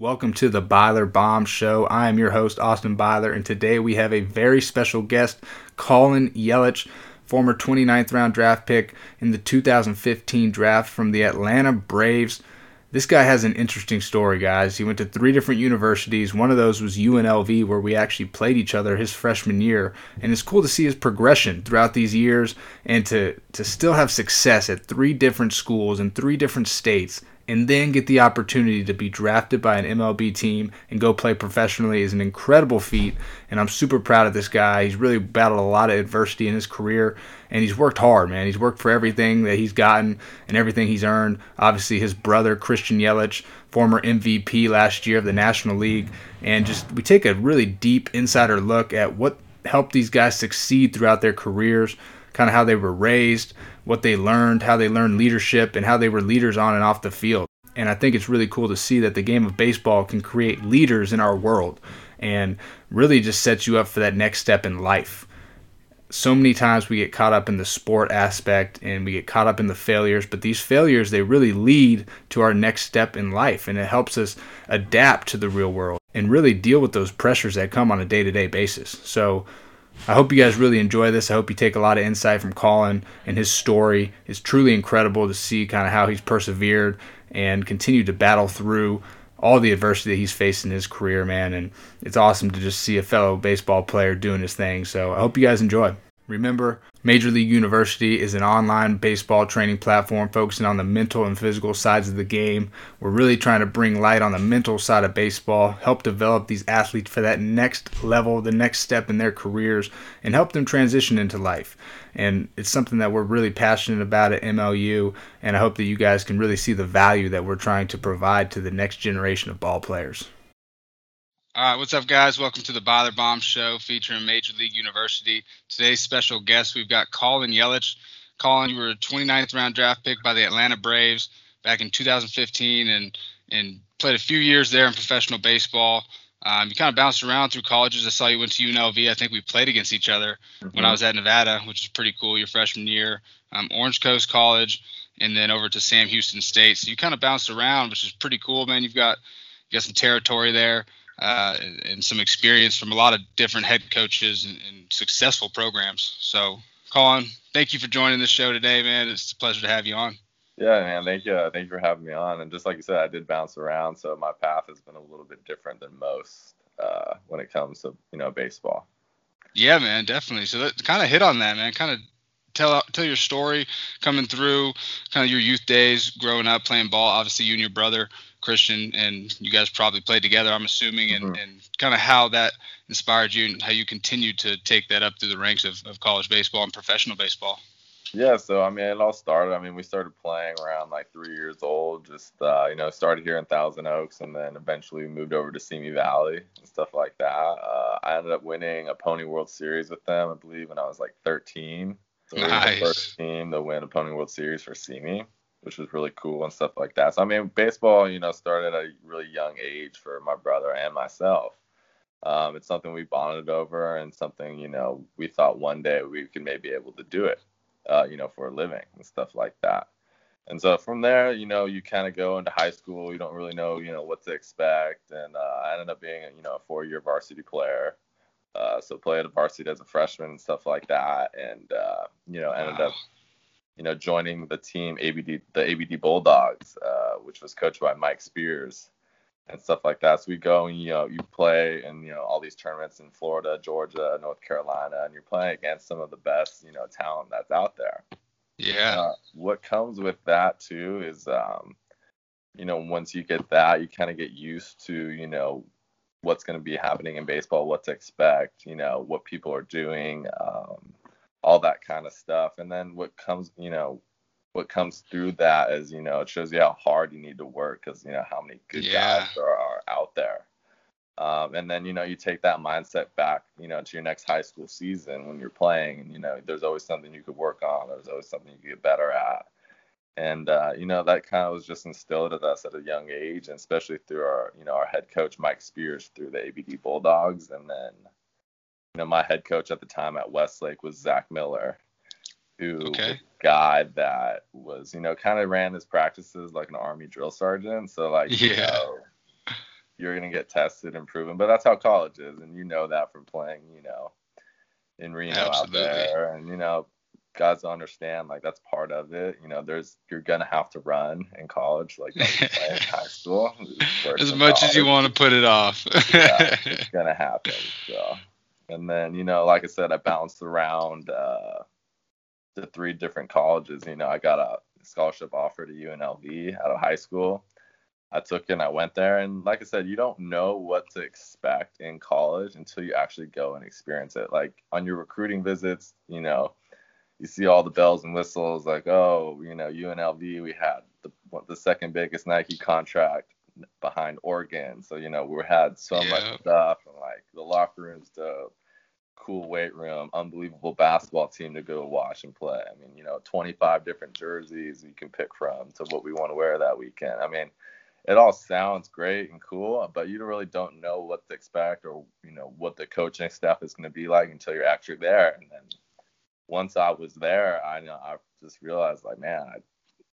Welcome to the Byler Bomb Show. I am your host, Austin Byler, and today we have a very special guest, Colin Yelich, former 29th round draft pick in the 2015 draft from the Atlanta Braves. This guy has an interesting story, guys. He went to three different universities. One of those was UNLV, where we actually played each other his freshman year. And it's cool to see his progression throughout these years and to, to still have success at three different schools in three different states and then get the opportunity to be drafted by an MLB team and go play professionally is an incredible feat. And I'm super proud of this guy. He's really battled a lot of adversity in his career and he's worked hard, man. He's worked for everything that he's gotten and everything he's earned. Obviously, his brother, Christian Yelich, former MVP last year of the National League. And just we take a really deep insider look at what helped these guys succeed throughout their careers, kind of how they were raised what they learned, how they learned leadership, and how they were leaders on and off the field. And I think it's really cool to see that the game of baseball can create leaders in our world and really just sets you up for that next step in life. So many times we get caught up in the sport aspect and we get caught up in the failures, but these failures, they really lead to our next step in life and it helps us adapt to the real world and really deal with those pressures that come on a day to day basis. So, I hope you guys really enjoy this. I hope you take a lot of insight from Colin and his story. It's truly incredible to see kind of how he's persevered and continued to battle through all the adversity that he's faced in his career, man. And it's awesome to just see a fellow baseball player doing his thing. So I hope you guys enjoy. Remember, Major League University is an online baseball training platform focusing on the mental and physical sides of the game. We're really trying to bring light on the mental side of baseball, help develop these athletes for that next level, the next step in their careers, and help them transition into life. And it's something that we're really passionate about at MLU, and I hope that you guys can really see the value that we're trying to provide to the next generation of ball players. All right, what's up, guys? Welcome to the Byler Bomb Show featuring Major League University. Today's special guest, we've got Colin Yelich. Colin, you were a 29th round draft pick by the Atlanta Braves back in 2015 and, and played a few years there in professional baseball. Um, you kind of bounced around through colleges. I saw you went to UNLV. I think we played against each other mm-hmm. when I was at Nevada, which is pretty cool. Your freshman year, um, Orange Coast College, and then over to Sam Houston State. So you kind of bounced around, which is pretty cool, man. You've got you got some territory there uh, and, some experience from a lot of different head coaches and, and, successful programs. So, Colin, thank you for joining the show today, man. It's a pleasure to have you on. Yeah, man. Thank you. Thank you for having me on. And just like you said, I did bounce around, so my path has been a little bit different than most uh, when it comes to you know baseball. Yeah, man, definitely. So that kind of hit on that, man. Kind of tell tell your story coming through, kind of your youth days, growing up playing ball. Obviously, you and your brother Christian, and you guys probably played together, I'm assuming, and, mm-hmm. and kind of how that inspired you and how you continued to take that up through the ranks of, of college baseball and professional baseball. Yeah, so I mean, it all started. I mean, we started playing around like three years old. Just uh, you know, started here in Thousand Oaks, and then eventually moved over to Simi Valley and stuff like that. Uh, I ended up winning a Pony World Series with them, I believe, when I was like 13. So nice. we were the first team to win a Pony World Series for Simi which was really cool and stuff like that. So I mean, baseball, you know, started at a really young age for my brother and myself. Um, it's something we bonded over and something you know we thought one day we could maybe able to do it, uh, you know, for a living and stuff like that. And so from there, you know, you kind of go into high school. You don't really know, you know, what to expect. And uh, I ended up being, you know, a four-year varsity player. Uh, so played a varsity as a freshman and stuff like that. And uh, you know, ended wow. up you know, joining the team ABD, the ABD Bulldogs, uh, which was coached by Mike Spears and stuff like that. So we go and you know you play in you know all these tournaments in Florida, Georgia, North Carolina, and you're playing against some of the best you know talent that's out there. Yeah. Uh, what comes with that too is, um, you know, once you get that, you kind of get used to you know what's going to be happening in baseball, what to expect, you know, what people are doing. Um, all that kind of stuff. And then what comes, you know, what comes through that is, you know, it shows you how hard you need to work because, you know, how many good yeah. guys there are out there. Um, and then, you know, you take that mindset back, you know, to your next high school season when you're playing and, you know, there's always something you could work on. There's always something you could get better at. And, uh, you know, that kind of was just instilled at us at a young age, and especially through our, you know, our head coach, Mike Spears, through the ABD Bulldogs. And then, know, my head coach at the time at Westlake was Zach Miller, who okay. was a guy that was, you know, kind of ran his practices like an army drill sergeant. So like, yeah. you know, you're gonna get tested and proven. But that's how college is, and you know that from playing, you know, in Reno Absolutely. out there, and you know, guys don't understand like that's part of it. You know, there's you're gonna have to run in college, like in high school. As much college. as you want to put it off. yeah, it's gonna happen. So, and then you know, like I said, I bounced around uh, to three different colleges. You know, I got a scholarship offer to UNLV out of high school. I took it and I went there. And like I said, you don't know what to expect in college until you actually go and experience it. Like on your recruiting visits, you know, you see all the bells and whistles like, oh, you know, UNLV, we had the, the second biggest Nike contract behind Oregon. So, you know, we had so yeah. much stuff and like the locker room's dope, cool weight room, unbelievable basketball team to go watch and play. I mean, you know, 25 different jerseys you can pick from to what we want to wear that weekend. I mean, it all sounds great and cool, but you really don't know what to expect or, you know, what the coaching staff is going to be like until you're actually there. And then once I was there, I know I just realized like, man, I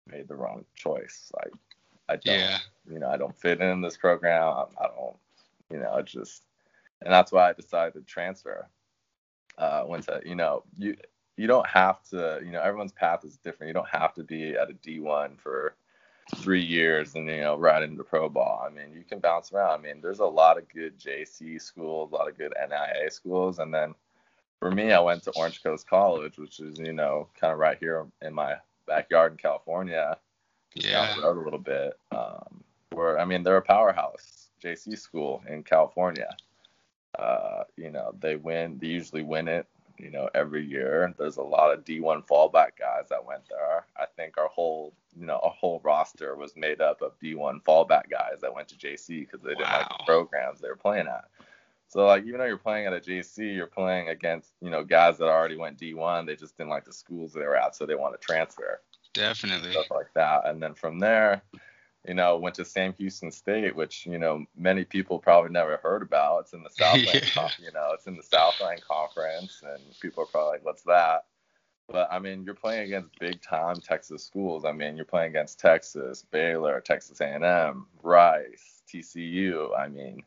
made the wrong choice. Like, I don't, yeah. you know, I don't fit in this program. I don't, you know, just, and that's why I decided to transfer. Uh, went to, you know, you you don't have to, you know, everyone's path is different. You don't have to be at a D1 for three years and you know right into pro ball. I mean, you can bounce around. I mean, there's a lot of good JC schools, a lot of good NIA schools, and then for me, I went to Orange Coast College, which is you know kind of right here in my backyard in California, yeah. down the road a little bit. Um, where I mean, they're a powerhouse JC school in California. Uh, you know, they win. They usually win it. You know, every year. There's a lot of D1 fallback guys that went there. I think our whole, you know, our whole roster was made up of D1 fallback guys that went to JC because they didn't wow. like the programs they were playing at. So like even though you're playing at a JC, you're playing against you know guys that already went D1. They just didn't like the schools they were at, so they want to transfer. Definitely. Stuff like that, and then from there, you know, went to Sam Houston State, which you know many people probably never heard about. It's in the Southland, yeah. you know, it's in the Southland Conference, and people are probably like, "What's that?" But I mean, you're playing against big time Texas schools. I mean, you're playing against Texas, Baylor, Texas A&M, Rice, TCU. I mean,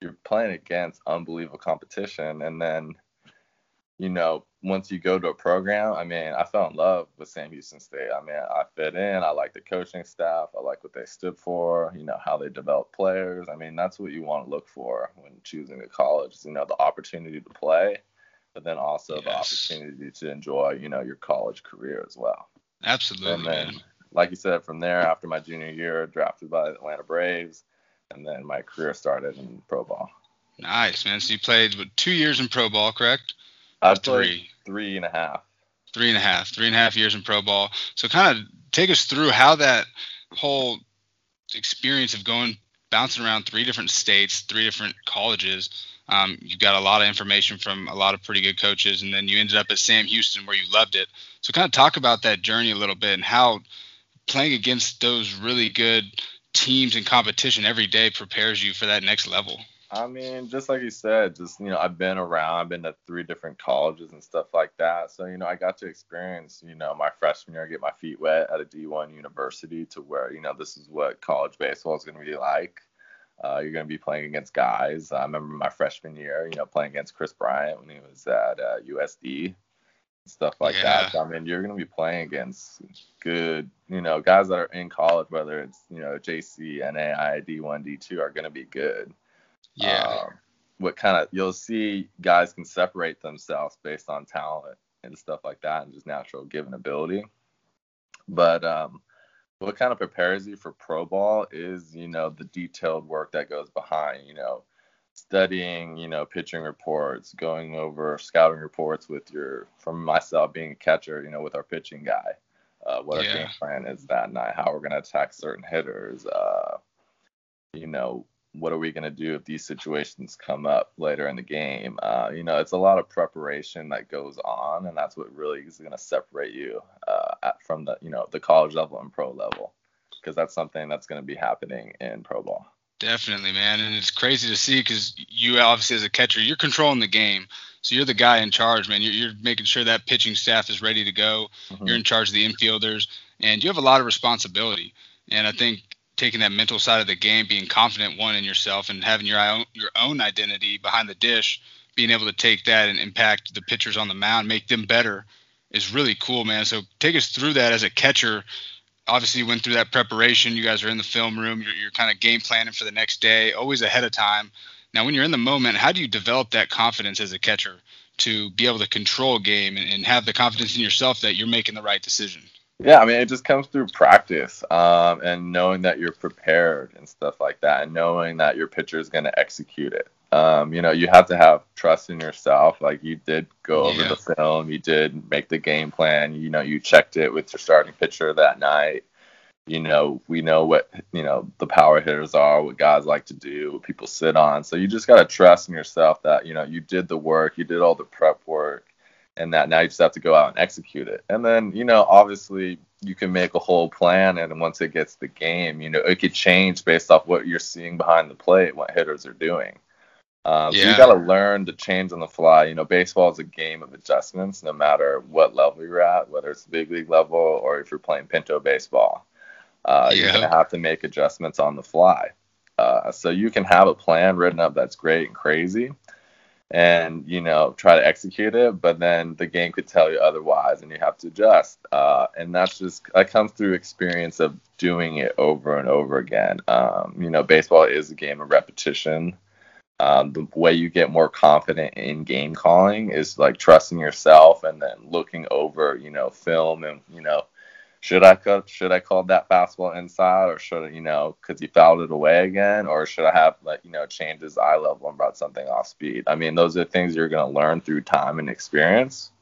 you're playing against unbelievable competition and then you know once you go to a program i mean i fell in love with sam houston state i mean i fit in i like the coaching staff i like what they stood for you know how they develop players i mean that's what you want to look for when choosing a college you know the opportunity to play but then also yes. the opportunity to enjoy you know your college career as well absolutely and then like you said from there after my junior year drafted by the atlanta braves and then my career started in pro ball. Nice, man. So you played what, two years in pro ball, correct? I three. Three and a half. Three and a half. Three and a half years in pro ball. So kind of take us through how that whole experience of going bouncing around three different states, three different colleges. Um, you got a lot of information from a lot of pretty good coaches, and then you ended up at Sam Houston where you loved it. So kind of talk about that journey a little bit and how playing against those really good teams and competition every day prepares you for that next level. I mean, just like you said, just you know, I've been around, I've been to three different colleges and stuff like that. So, you know, I got to experience, you know, my freshman year, get my feet wet at a D1 university to where, you know, this is what college baseball is going to be like. Uh, you're going to be playing against guys. I remember my freshman year, you know, playing against Kris Bryant when he was at uh, USD stuff like yeah. that. So, I mean, you're going to be playing against good, you know, guys that are in college, whether it's, you know, JC, NAI, D1, D2, are going to be good. Yeah. Um, what kind of, you'll see guys can separate themselves based on talent and stuff like that and just natural given ability. But um, what kind of prepares you for pro ball is, you know, the detailed work that goes behind, you know, studying, you know, pitching reports, going over scouting reports with your, from myself being a catcher, you know, with our pitching guy, uh, what yeah. our game plan is that night, how we're going to attack certain hitters, uh, you know, what are we going to do if these situations come up later in the game? Uh, you know, it's a lot of preparation that goes on, and that's what really is going to separate you uh, at, from the, you know, the college level and pro level, because that's something that's going to be happening in pro ball. Definitely, man, and it's crazy to see because you obviously as a catcher, you're controlling the game, so you're the guy in charge, man. You're, you're making sure that pitching staff is ready to go. Mm-hmm. You're in charge of the infielders, and you have a lot of responsibility. And I think taking that mental side of the game, being confident one in yourself, and having your own your own identity behind the dish, being able to take that and impact the pitchers on the mound, make them better, is really cool, man. So take us through that as a catcher. Obviously, you went through that preparation. You guys are in the film room. You're, you're kind of game planning for the next day, always ahead of time. Now, when you're in the moment, how do you develop that confidence as a catcher to be able to control a game and, and have the confidence in yourself that you're making the right decision? Yeah, I mean, it just comes through practice um, and knowing that you're prepared and stuff like that, and knowing that your pitcher is going to execute it. Um, you know, you have to have trust in yourself. Like you did go over yeah. the film, you did make the game plan. You know, you checked it with your starting pitcher that night. You know, we know what you know the power hitters are, what guys like to do, what people sit on. So you just got to trust in yourself that you know you did the work, you did all the prep work, and that now you just have to go out and execute it. And then, you know, obviously you can make a whole plan and once it gets the game, you know, it could change based off what you're seeing behind the plate, what hitters are doing. Um, yeah. So you got to learn to change on the fly. You know, baseball is a game of adjustments, no matter what level you're at, whether it's big league level or if you're playing pinto baseball. Uh, yeah. You're gonna have to make adjustments on the fly. Uh, so you can have a plan written up that's great and crazy, and you know try to execute it but then the game could tell you otherwise and you have to adjust. Uh, and that's just that comes through experience of doing it over and over again. Um, you know baseball is a game of repetition. Um, the way you get more confident in game calling is like trusting yourself and then looking over you know film and you know should I cut? Should I call that fastball inside, or should I, you know, because he fouled it away again, or should I have like you know change his eye level and brought something off speed? I mean, those are things you're going to learn through time and experience,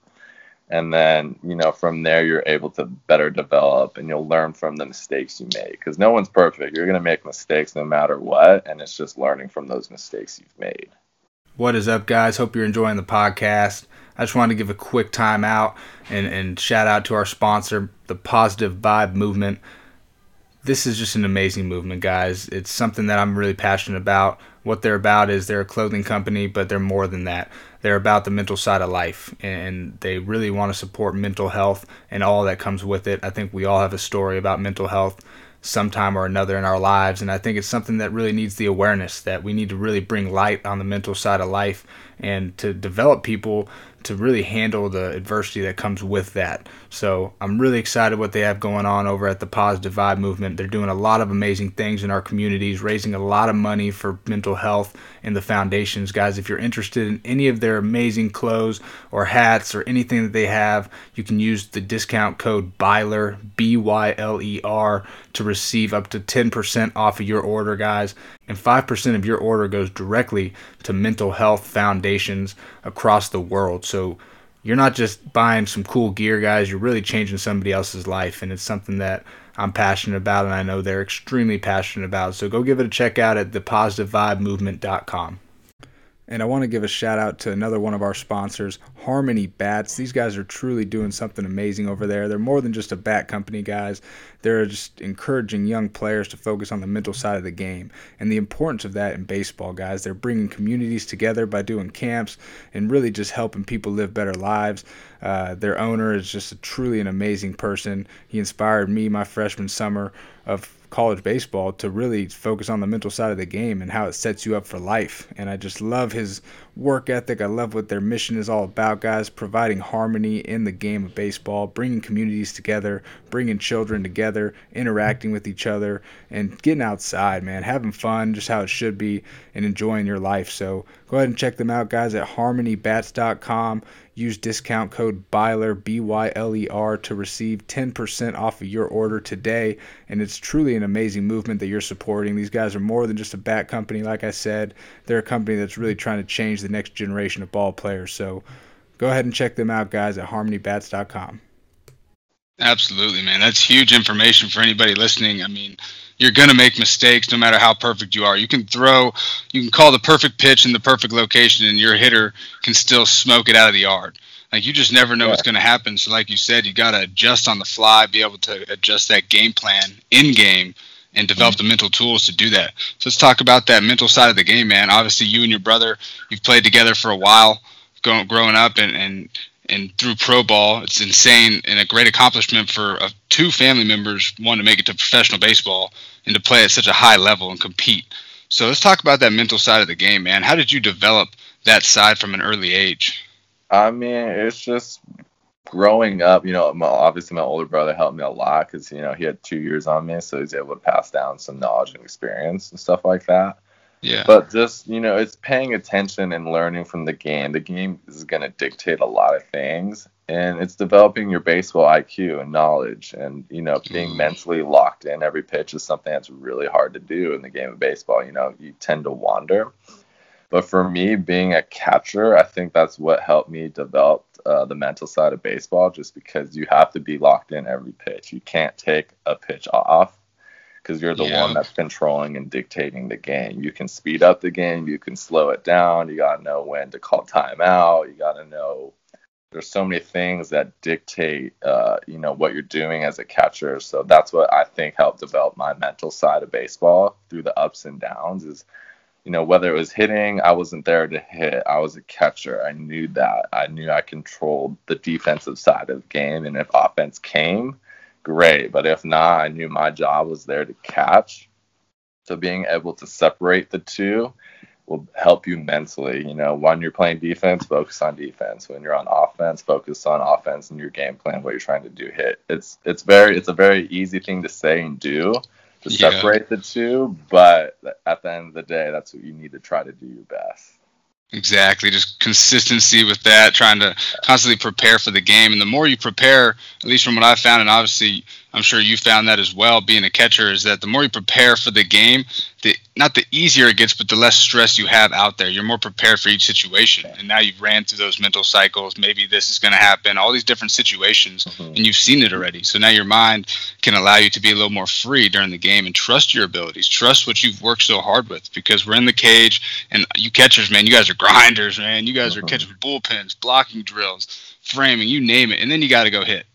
and then you know from there you're able to better develop, and you'll learn from the mistakes you make because no one's perfect. You're going to make mistakes no matter what, and it's just learning from those mistakes you've made. What is up, guys? Hope you're enjoying the podcast. I just wanted to give a quick time out and, and shout out to our sponsor, the Positive Vibe Movement. This is just an amazing movement, guys. It's something that I'm really passionate about. What they're about is they're a clothing company, but they're more than that. They're about the mental side of life, and they really want to support mental health and all that comes with it. I think we all have a story about mental health sometime or another in our lives. And I think it's something that really needs the awareness that we need to really bring light on the mental side of life and to develop people to really handle the adversity that comes with that. So I'm really excited what they have going on over at the Positive Vibe movement. They're doing a lot of amazing things in our communities, raising a lot of money for mental health in the foundations. Guys, if you're interested in any of their amazing clothes or hats or anything that they have, you can use the discount code BYLER, B Y L E R, to receive up to 10% off of your order, guys. And 5% of your order goes directly to mental health foundations across the world. So you're not just buying some cool gear, guys. You're really changing somebody else's life. And it's something that I'm passionate about, and I know they're extremely passionate about. So go give it a check out at thepositivevibemovement.com. And I want to give a shout out to another one of our sponsors, Harmony Bats. These guys are truly doing something amazing over there. They're more than just a bat company, guys. They're just encouraging young players to focus on the mental side of the game and the importance of that in baseball, guys. They're bringing communities together by doing camps and really just helping people live better lives. Uh, their owner is just a, truly an amazing person. He inspired me my freshman summer of college baseball to really focus on the mental side of the game and how it sets you up for life. And I just love his work ethic. I love what their mission is all about, guys. Providing harmony in the game of baseball, bringing communities together, bringing children together, interacting with each other, and getting outside, man. Having fun, just how it should be, and enjoying your life. So go ahead and check them out, guys, at harmonybats.com. Use discount code BYLER, B Y L E R, to receive 10% off of your order today. And it's truly an amazing movement that you're supporting. These guys are more than just a bat company, like I said. They're a company that's really trying to change the next generation of ball players. So go ahead and check them out, guys, at harmonybats.com. Absolutely, man. That's huge information for anybody listening. I mean, you're going to make mistakes no matter how perfect you are. You can throw, you can call the perfect pitch in the perfect location, and your hitter can still smoke it out of the yard. Like you just never know yeah. what's going to happen. So, like you said, you got to adjust on the fly, be able to adjust that game plan in game, and develop the mental tools to do that. So let's talk about that mental side of the game, man. Obviously, you and your brother, you've played together for a while, growing up, and and and through pro ball. It's insane and a great accomplishment for uh, two family members, one to make it to professional baseball and to play at such a high level and compete. So let's talk about that mental side of the game, man. How did you develop that side from an early age? I mean, it's just growing up. You know, my, obviously my older brother helped me a lot because you know he had two years on me, so he's able to pass down some knowledge and experience and stuff like that. Yeah. But just, you know, it's paying attention and learning from the game. The game is going to dictate a lot of things. And it's developing your baseball IQ and knowledge. And, you know, being mm. mentally locked in every pitch is something that's really hard to do in the game of baseball. You know, you tend to wander. But for me, being a catcher, I think that's what helped me develop uh, the mental side of baseball just because you have to be locked in every pitch. You can't take a pitch off because you're the yeah. one that's controlling and dictating the game. You can speed up the game, you can slow it down. You got to know when to call timeout. You got to know there's so many things that dictate, uh, you know, what you're doing as a catcher. So that's what I think helped develop my mental side of baseball through the ups and downs. Is you know, whether it was hitting, I wasn't there to hit. I was a catcher. I knew that. I knew I controlled the defensive side of the game. And if offense came, great. But if not, I knew my job was there to catch. So being able to separate the two will help you mentally. You know, when you're playing defense, focus on defense. When you're on offense, focus on offense and your game plan, what you're trying to do hit. It's it's very it's a very easy thing to say and do to yeah. separate the two, but at the end of the day, that's what you need to try to do your best. Exactly. Just consistency with that, trying to constantly prepare for the game. And the more you prepare, at least from what I found, and obviously I'm sure you found that as well, being a catcher, is that the more you prepare for the game, the not the easier it gets, but the less stress you have out there. You're more prepared for each situation. And now you've ran through those mental cycles. Maybe this is going to happen, all these different situations, mm-hmm. and you've seen it already. So now your mind can allow you to be a little more free during the game and trust your abilities, trust what you've worked so hard with. Because we're in the cage, and you catchers, man, you guys are grinders, man. You guys mm-hmm. are catching bullpens, blocking drills, framing, you name it. And then you got to go hit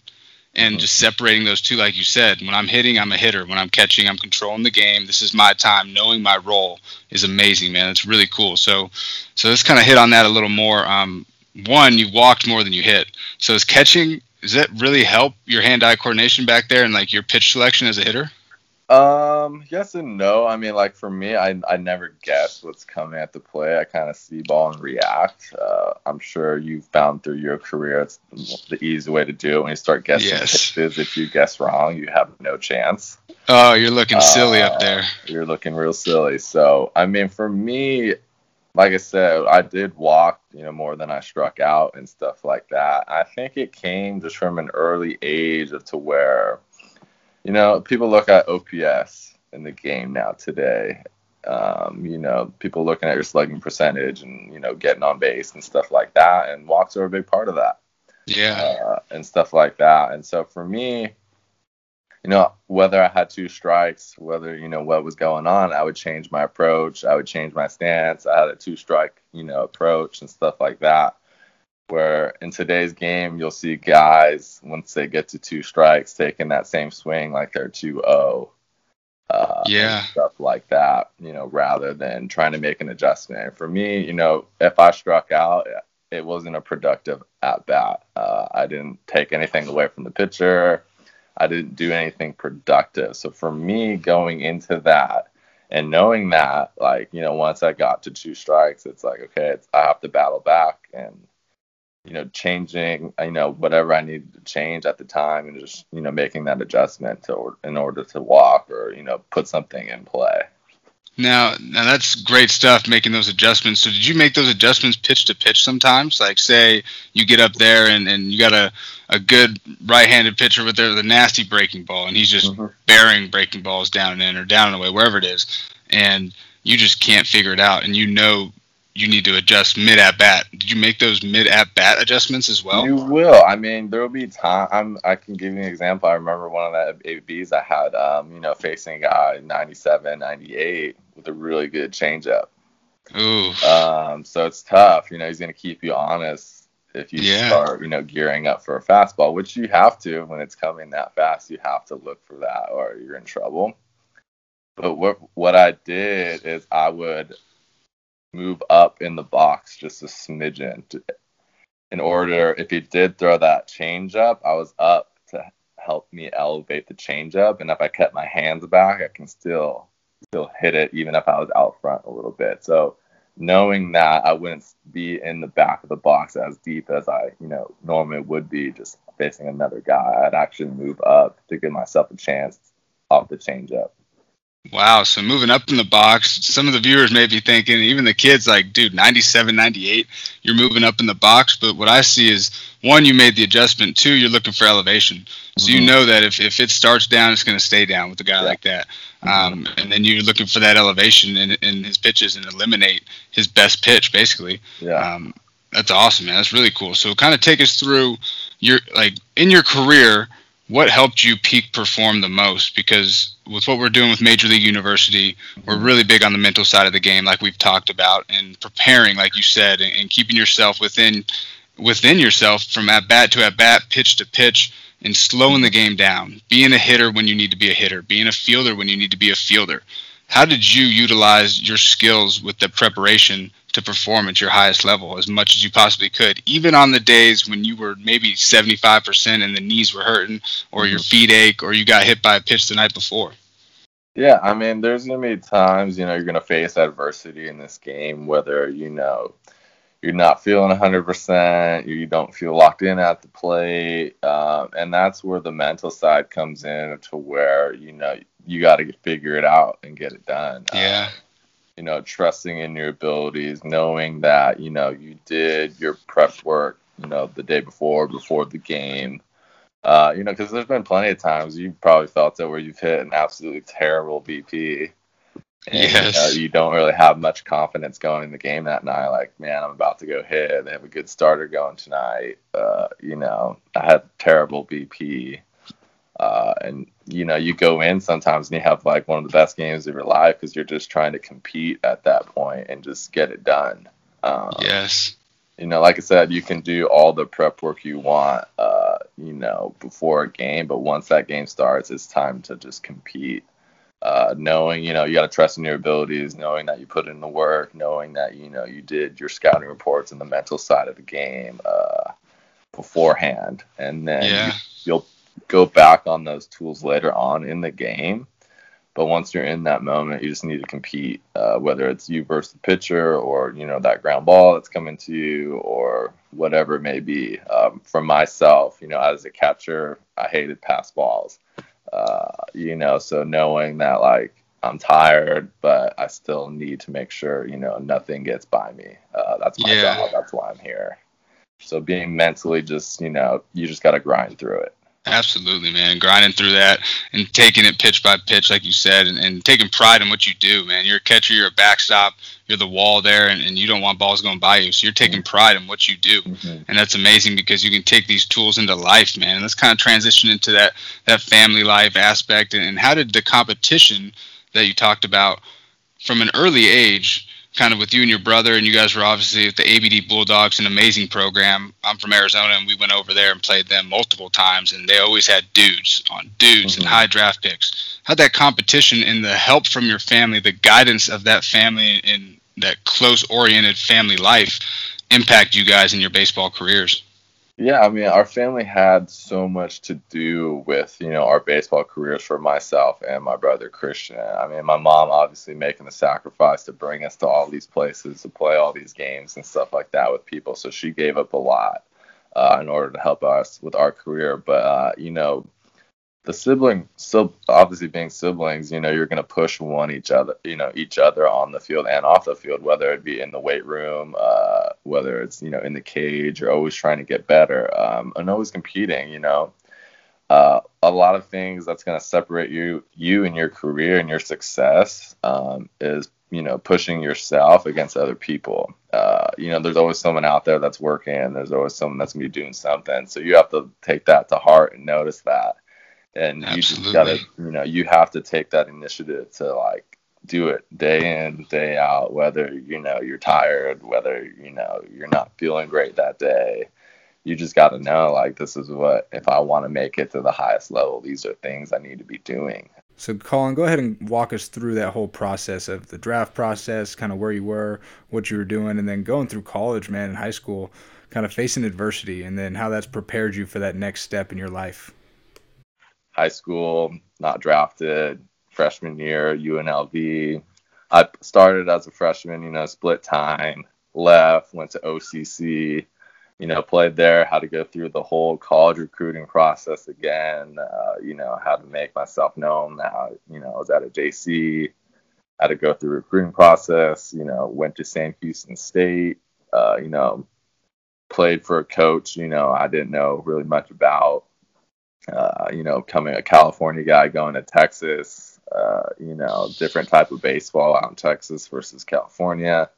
and just separating those two like you said when i'm hitting i'm a hitter. When i'm catching i'm controlling the game. This is my time. Knowing my role is amazing man. It's really cool. So so let's kind of hit on that a little more. Um, one you walked more than you hit. So is catching does that really help your hand-eye coordination back there and like your pitch selection as a hitter um, yes and no. I mean, like for me, I I never guess what's coming at the play. I kind of see ball and react. Uh, I'm sure you've found through your career it's the easy way to do it. When you start guessing yes. pitches, if you guess wrong, you have no chance. Oh, you're looking silly uh, up there. You're looking real silly. So, I mean, for me, like I said, I did walk, you know, more than I struck out and stuff like that. I think it came just from an early age of to where you know, people look at OPS in the game now today. Um, you know, people looking at your slugging percentage and you know getting on base and stuff like that, and walks are a big part of that. Yeah, uh, and stuff like that. And so for me, you know, whether I had two strikes, whether you know what was going on, I would change my approach. I would change my stance. I had a two strike, you know, approach and stuff like that where in today's game you'll see guys once they get to two strikes taking that same swing like they're 2-0 uh, yeah. stuff like that you know rather than trying to make an adjustment. And for me you know if i struck out it wasn't a productive at bat. Uh, i didn't take anything away from the pitcher. I didn't do anything productive. So for me going into that and knowing that like you know once i got to two strikes it's like okay it's, i have to battle back and you know, changing, you know, whatever I needed to change at the time and just, you know, making that adjustment to, in order to walk or, you know, put something in play. Now, now that's great stuff making those adjustments. So did you make those adjustments pitch to pitch sometimes? Like say you get up there and, and you got a, a good right handed pitcher with the, the nasty breaking ball and he's just mm-hmm. burying breaking balls down and in or down and away, wherever it is. And you just can't figure it out and you know you need to adjust mid at bat. Did you make those mid at bat adjustments as well? You will. I mean, there will be time. I'm, I can give you an example. I remember one of the ABs I had, um, you know, facing a guy 97, 98 with a really good changeup. Ooh. Um, so it's tough. You know, he's going to keep you honest if you yeah. start, you know, gearing up for a fastball, which you have to when it's coming that fast. You have to look for that, or you're in trouble. But what what I did is I would move up in the box just a smidgen to, in order, if he did throw that changeup, I was up to help me elevate the changeup, and if I kept my hands back, I can still still hit it even if I was out front a little bit. So knowing that I wouldn't be in the back of the box as deep as I, you know, normally would be just facing another guy, I'd actually move up to give myself a chance off the changeup. Wow. So moving up in the box, some of the viewers may be thinking, even the kids, like, dude, 97, 98, you're moving up in the box. But what I see is one, you made the adjustment. Two, you're looking for elevation. So mm-hmm. you know that if, if it starts down, it's going to stay down with a guy yeah. like that. Mm-hmm. Um, and then you're looking for that elevation in, in his pitches and eliminate his best pitch, basically. Yeah. Um, that's awesome, man. That's really cool. So kind of take us through your, like, in your career, what helped you peak perform the most? Because with what we're doing with Major League University, we're really big on the mental side of the game, like we've talked about, and preparing, like you said, and, and keeping yourself within within yourself from at bat to at bat, pitch to pitch, and slowing the game down. Being a hitter when you need to be a hitter, being a fielder when you need to be a fielder. How did you utilize your skills with the preparation to perform at your highest level as much as you possibly could, even on the days when you were maybe 75% and the knees were hurting, or your mm-hmm. feet ache, or you got hit by a pitch the night before? Yeah, I mean, there's gonna be times, you know, you're gonna face adversity in this game, whether you know you're not feeling 100%, you don't feel locked in at the plate, um, and that's where the mental side comes in, to where you know you got to figure it out and get it done. Yeah. Um, you know, trusting in your abilities, knowing that, you know, you did your prep work, you know, the day before, before the game. Uh, you know, because there's been plenty of times you've probably felt it where you've hit an absolutely terrible BP. And, yes. You, know, you don't really have much confidence going in the game that night. Like, man, I'm about to go hit. They have a good starter going tonight. Uh, you know, I had terrible BP. Uh, and you know, you go in sometimes and you have like one of the best games of your life because you're just trying to compete at that point and just get it done. Um, yes. You know, like I said, you can do all the prep work you want, uh, you know, before a game, but once that game starts, it's time to just compete. Uh, knowing, you know, you got to trust in your abilities, knowing that you put in the work, knowing that, you know, you did your scouting reports and the mental side of the game uh, beforehand. And then yeah. you, you'll go back on those tools later on in the game. But once you're in that moment, you just need to compete, uh, whether it's you versus the pitcher or, you know, that ground ball that's coming to you or whatever it may be. Um, for myself, you know, as a catcher, I hated pass balls, uh, you know, so knowing that, like, I'm tired, but I still need to make sure, you know, nothing gets by me. Uh, that's my yeah. job. That's why I'm here. So being mentally just, you know, you just got to grind through it. Absolutely, man. Grinding through that and taking it pitch by pitch, like you said, and, and taking pride in what you do, man. You're a catcher, you're a backstop, you're the wall there, and, and you don't want balls going by you. So you're taking pride in what you do. Mm-hmm. And that's amazing because you can take these tools into life, man. And let's kind of transition into that, that family life aspect. And, and how did the competition that you talked about from an early age – kind of with you and your brother, and you guys were obviously at the ABD Bulldogs, an amazing program. I'm from Arizona, and we went over there and played them multiple times, and they always had dudes on dudes mm-hmm. and high draft picks. How that competition and the help from your family, the guidance of that family and that close oriented family life impact you guys in your baseball careers? Yeah, I mean, our family had so much to do with, you know, our baseball careers for myself and my brother Christian. I mean, my mom obviously making the sacrifice to bring us to all these places to play all these games and stuff like that with people. So she gave up a lot uh, in order to help us with our career. But, uh, you know, the sibling so obviously being siblings you know you're going to push one each other you know each other on the field and off the field whether it be in the weight room uh, whether it's you know in the cage you're always trying to get better um, and always competing you know. Uh, a lot of things that's going to separate you you and your career and your success um, is you know pushing yourself against other people. Uh, you know there's always someone out there that's working there's always someone that's going to be doing something so you have to take that to heart and notice that and Absolutely. you just gotta you know you have to take that initiative to like do it day in day out whether you know you're tired whether you know you're not feeling great that day you just got to know like this is what if i want to make it to the highest level these are things i need to be doing so colin go ahead and walk us through that whole process of the draft process kind of where you were what you were doing and then going through college man in high school kind of facing adversity and then how that's prepared you for that next step in your life. High school, not drafted, freshman year, UNLV. I started as a freshman, you know, split time, left, went to OCC, you know, played there, had to go through the whole college recruiting process again, uh, you know, had to make myself known that, you know, I was at a JC, had to go through recruiting process, you know, went to Sam Houston State, uh, you know, played for a coach, you know, I didn't know really much about, uh, you know, coming a California guy going to Texas, uh, you know, different type of baseball out in Texas versus California.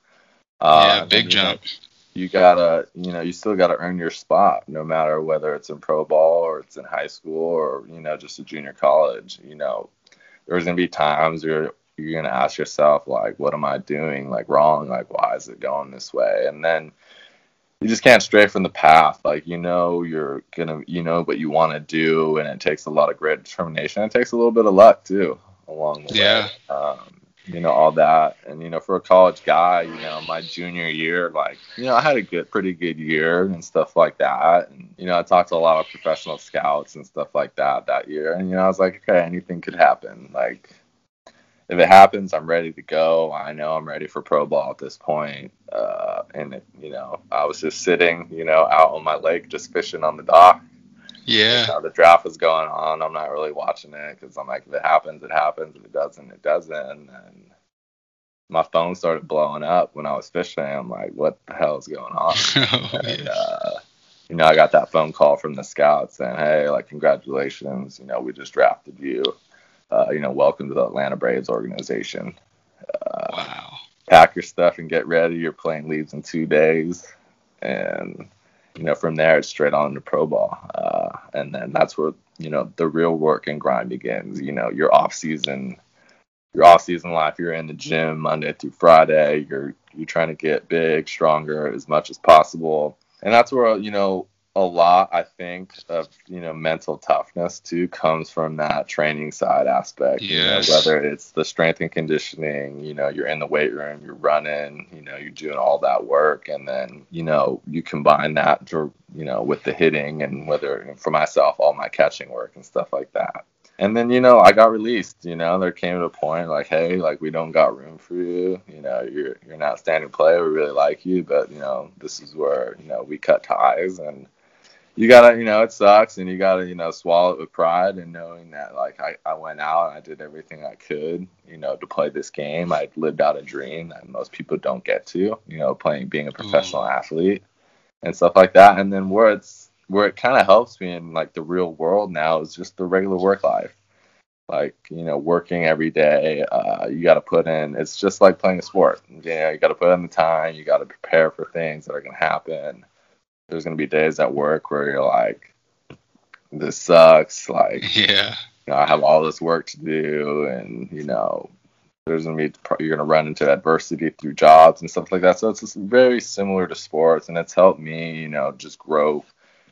Uh, yeah, big jump. Know, you gotta, you know, you still gotta earn your spot, no matter whether it's in pro ball or it's in high school or you know just a junior college. You know, there's gonna be times where you're gonna ask yourself like, what am I doing like wrong? Like, why is it going this way? And then you just can't stray from the path. Like, you know, you're gonna, you know what you want to do, and it takes a lot of great determination. It takes a little bit of luck too along the yeah. way. Um, you know all that and you know for a college guy you know my junior year like you know i had a good pretty good year and stuff like that and you know i talked to a lot of professional scouts and stuff like that that year and you know i was like okay anything could happen like if it happens i'm ready to go i know i'm ready for pro ball at this point uh, and it, you know i was just sitting you know out on my lake just fishing on the dock yeah. You know, the draft was going on. I'm not really watching it because I'm like, if it happens, it happens. If it doesn't, it doesn't. And my phone started blowing up when I was fishing. I'm like, what the hell is going on? oh, and, uh, you know, I got that phone call from the scouts saying, hey, like, congratulations. You know, we just drafted you. Uh, you know, welcome to the Atlanta Braves organization. Uh, wow. Pack your stuff and get ready. Your plane leaves in two days. And you know, from there it's straight on to pro ball, uh, and then that's where you know the real work and grind begins. You know, your off season, your off season life. You're in the gym Monday through Friday. You're you're trying to get big, stronger as much as possible, and that's where you know a lot i think of you know mental toughness too comes from that training side aspect yes. you know, whether it's the strength and conditioning you know you're in the weight room you're running you know you're doing all that work and then you know you combine that to, you know with the hitting and whether for myself all my catching work and stuff like that and then you know I got released. You know, there came to a point like, hey, like we don't got room for you. You know, you're you're an outstanding player. We really like you, but you know, this is where you know we cut ties, and you gotta, you know, it sucks, and you gotta, you know, swallow it with pride and knowing that, like, I, I went out and I did everything I could, you know, to play this game. I lived out a dream that most people don't get to, you know, playing, being a professional mm. athlete and stuff like that. And then where it's, where it kind of helps me in like the real world now is just the regular work life. Like, you know, working every day, uh, you got to put in, it's just like playing a sport. You know, you got to put in the time, you got to prepare for things that are going to happen there's gonna be days at work where you're like, this sucks. Like, yeah, you know, I have all this work to do, and you know, there's gonna be you're gonna run into adversity through jobs and stuff like that. So it's just very similar to sports, and it's helped me, you know, just grow,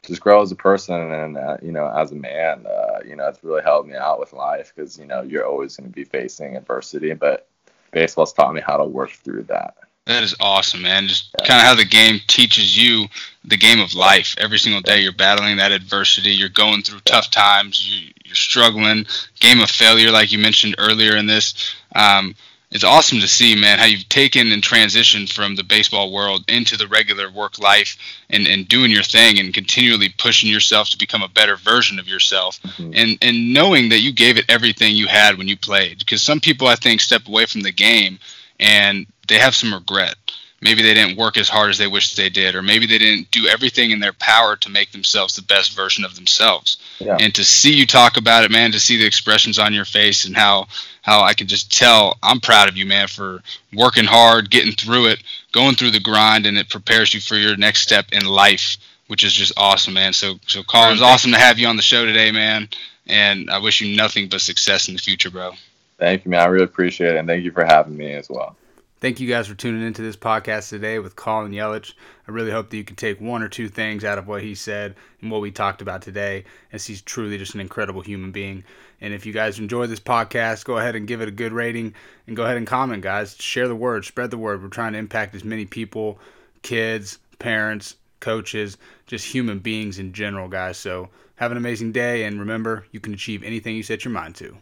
just grow as a person and uh, you know, as a man. Uh, you know, it's really helped me out with life because you know you're always gonna be facing adversity, but baseball's taught me how to work through that. That is awesome, man. Just yeah. kind of how the game teaches you the game of life. Every single day, you're battling that adversity. You're going through tough times. You, are struggling. Game of failure, like you mentioned earlier in this. Um, it's awesome to see, man, how you've taken and transitioned from the baseball world into the regular work life and, and doing your thing and continually pushing yourself to become a better version of yourself mm-hmm. and, and knowing that you gave it everything you had when you played. Because some people, I think, step away from the game and they have some regret. Maybe they didn't work as hard as they wish they did, or maybe they didn't do everything in their power to make themselves the best version of themselves. Yeah. And to see you talk about it, man, to see the expressions on your face and how how I can just tell I'm proud of you, man, for working hard, getting through it, going through the grind, and it prepares you for your next step in life, which is just awesome, man. So, so Colin, it's awesome to have you on the show today, man. And I wish you nothing but success in the future, bro. Thank you, man. I really appreciate it, and thank you for having me as well. Thank you guys for tuning into this podcast today with Colin Yelich. I really hope that you can take one or two things out of what he said and what we talked about today, as he's truly just an incredible human being. And if you guys enjoy this podcast, go ahead and give it a good rating and go ahead and comment, guys. Share the word, spread the word. We're trying to impact as many people, kids, parents, coaches, just human beings in general, guys. So have an amazing day, and remember, you can achieve anything you set your mind to.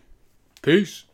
Peace.